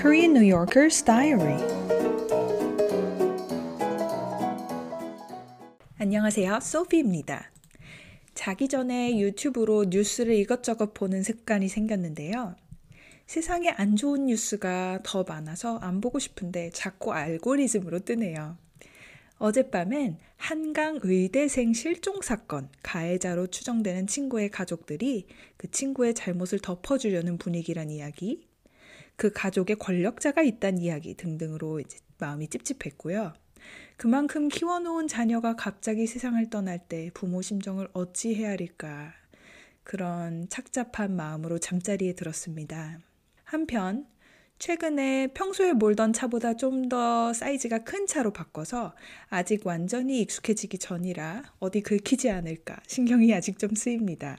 Korean New Yorker's Diary 안녕하세요. 소피입니다. 자기 전에 유튜브로 뉴스를 이것저것 보는 습관이 생겼는데요. 세상에 안 좋은 뉴스가 더 많아서 안 보고 싶은데 자꾸 알고리즘으로 뜨네요. 어젯밤엔 한강 의대생 실종 사건 가해자로 추정되는 친구의 가족들이 그 친구의 잘못을 덮어주려는 분위기란 이야기, 그 가족의 권력자가 있다는 이야기 등등으로 마음이 찝찝했고요. 그만큼 키워놓은 자녀가 갑자기 세상을 떠날 때 부모 심정을 어찌 헤아릴까 그런 착잡한 마음으로 잠자리에 들었습니다. 한편 최근에 평소에 몰던 차보다 좀 더 사이즈가 큰 차로 바꿔서 아직 완전히 익숙해지기 전이라 어디 긁히지 않을까 신경이 아직 좀 쓰입니다.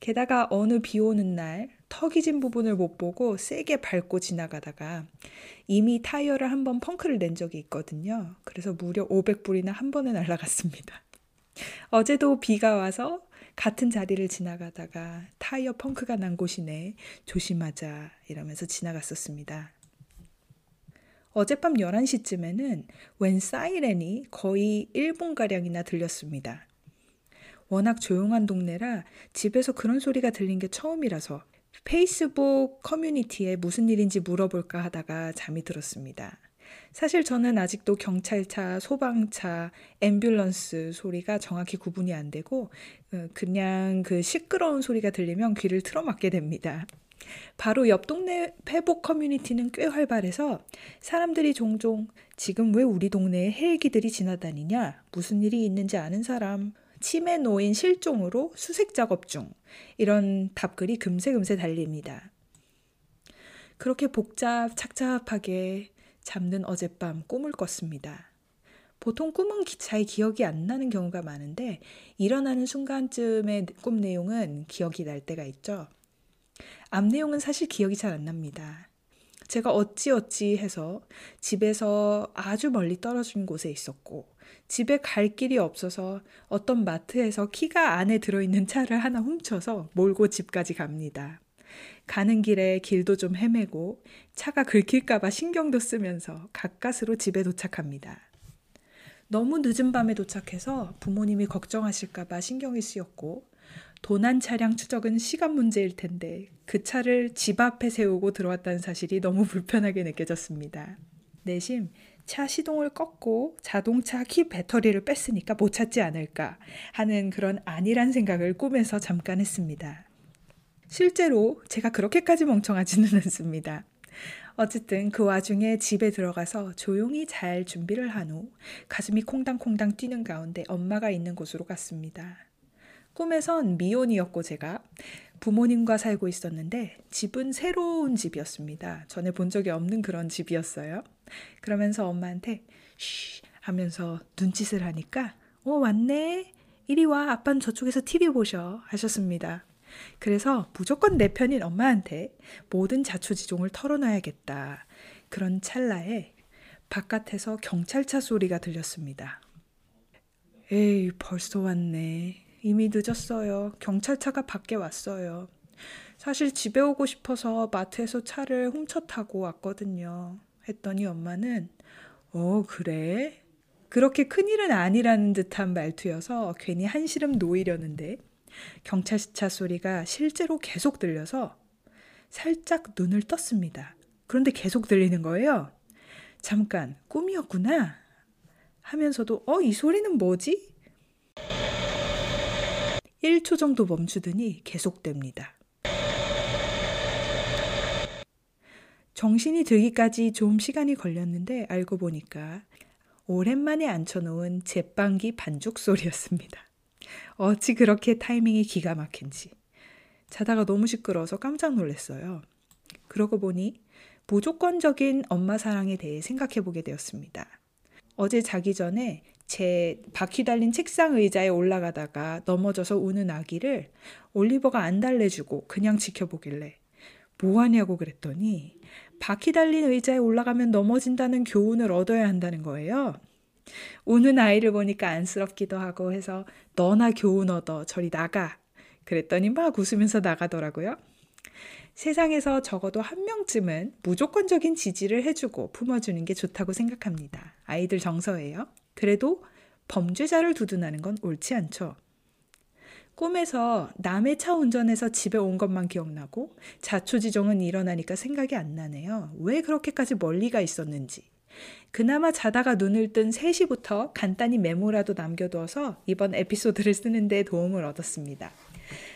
게다가 어느 비 오는 날 턱이 진 부분을 못 보고 세게 밟고 지나가다가 이미 타이어를 한 번 펑크를 낸 적이 있거든요. 그래서 무려 500불이나 한 번에 날라갔습니다. 어제도 비가 와서 같은 자리를 지나가다가 타이어 펑크가 난 곳이네. 조심하자. 이러면서 지나갔었습니다. 어젯밤 11시쯤에는 웬 사이렌이 거의 1분가량이나 들렸습니다. 워낙 조용한 동네라 집에서 그런 소리가 들린 게 처음이라서 페이스북 커뮤니티에 무슨 일인지 물어볼까 하다가 잠이 들었습니다. 사실 저는 아직도 경찰차, 소방차, 앰뷸런스 소리가 정확히 구분이 안 되고 어, 그냥 그 시끄러운 소리가 들리면 귀를 틀어막게 됩니다. 바로 옆 동네 회복 커뮤니티는 꽤 활발해서 사람들이 종종 지금 왜 우리 동네에 헬기들이 지나다니냐, 무슨 일이 있는지 아는 사람, 치매 노인 실종으로 수색 작업 중 이런 답글이 금세금세 달립니다. 그렇게 복잡 착잡하게 잠든 어젯밤 꿈을 꿨습니다. 보통 꿈은 잘 기억이 안 나는 경우가 많은데 일어나는 순간쯤의 꿈 내용은 기억이 날 때가 있죠. 앞 내용은 사실 기억이 잘 안 납니다. 제가 어찌어찌 해서 집에서 아주 멀리 떨어진 곳에 있었고 집에 갈 길이 없어서 어떤 마트에서 키가 안에 들어있는 차를 하나 훔쳐서 몰고 집까지 갑니다. 가는 길에 길도 좀 헤매고 차가 긁힐까봐 신경도 쓰면서 가까스로 집에 도착합니다. 너무 늦은 밤에 도착해서 부모님이 걱정하실까봐 신경이 쓰였고, 도난 차량 추적은 시간 문제일 텐데 그 차를 집 앞에 세우고 들어왔다는 사실이 너무 불편하게 느껴졌습니다. 내심 차 시동을 껐고 자동차 키 배터리를 뺐으니까 못 찾지 않을까 하는 그런 안일한 생각을 꿈에서 잠깐 했습니다. 실제로 제가 그렇게까지 멍청하지는 않습니다. 어쨌든 그 와중에 집에 들어가서 조용히 잘 준비를 한 후 가슴이 콩당콩당 뛰는 가운데 엄마가 있는 곳으로 갔습니다. 꿈에선 미혼이었고 제가 부모님과 살고 있었는데 집은 새로운 집이었습니다. 전에 본 적이 없는 그런 집이었어요. 그러면서 엄마한테 쉬 하면서 눈짓을 하니까 어 왔네 이리 와 아빠는 저쪽에서 TV 보셔 하셨습니다. 그래서 무조건 내 편인 엄마한테 모든 자초지종을 털어놔야겠다. 그런 찰나에 바깥에서 경찰차 소리가 들렸습니다. 에이, 벌써 왔네. 이미 늦었어요. 경찰차가 밖에 왔어요. 사실 집에 오고 싶어서 마트에서 차를 훔쳐 타고 왔거든요. 했더니 엄마는, 어, 그래? 그렇게 큰일은 아니라는 듯한 말투여서 괜히 한시름 놓이려는데 경찰차 소리가 실제로 계속 들려서 살짝 눈을 떴습니다. 그런데 계속 들리는 거예요. 잠깐, 꿈이었구나. 하면서도, 어, 이 소리는 뭐지? 1초 정도 멈추더니 계속됩니다. 정신이 들기까지 좀 시간이 걸렸는데 알고 보니까 오랜만에 앉혀놓은 제빵기 반죽 소리였습니다. 어찌 그렇게 타이밍이 기가 막힌지. 자다가 너무 시끄러워서 깜짝 놀랐어요. 그러고 보니 무조건적인 엄마 사랑에 대해 생각해 보게 되었습니다. 어제 자기 전에 제 바퀴 달린 책상 의자에 올라가다가 넘어져서 우는 아기를 올리버가 안 달래주고 그냥 지켜보길래 뭐 하냐고 그랬더니 바퀴 달린 의자에 올라가면 넘어진다는 교훈을 얻어야 한다는 거예요. 우는 아이를 보니까 안쓰럽기도 하고 해서 너나 교훈 얻어 저리 나가. 그랬더니 막 웃으면서 나가더라고요. 세상에서 적어도 한 명쯤은 무조건적인 지지를 해주고 품어주는 게 좋다고 생각합니다. 아이들 정서예요. 그래도 범죄자를 두둔하는 건 옳지 않죠. 꿈에서 남의 차 운전해서 집에 온 것만 기억나고 자초지종은 일어나니까 생각이 안 나네요. 왜 그렇게까지 멀리가 있었는지. 그나마 자다가 눈을 뜬 3시부터 간단히 메모라도 남겨두어서 이번 에피소드를 쓰는데 도움을 얻었습니다.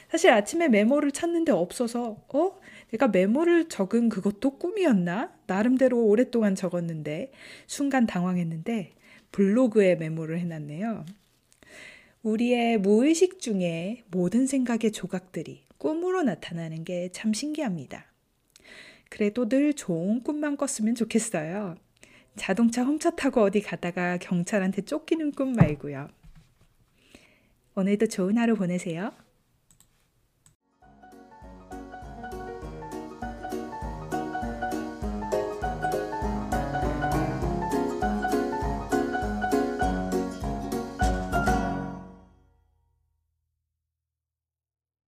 사실 아침에 메모를 찾는데 없어서, 어? 내가 메모를 적은 그것도 꿈이었나? 나름대로 오랫동안 적었는데, 순간 당황했는데, 블로그에 메모를 해놨네요. 우리의 무의식 중에 모든 생각의 조각들이 꿈으로 나타나는 게 참 신기합니다. 그래도 늘 좋은 꿈만 꿨으면 좋겠어요. 자동차 훔쳐 타고 어디 가다가 경찰한테 쫓기는 꿈 말고요. 오늘도 좋은 하루 보내세요.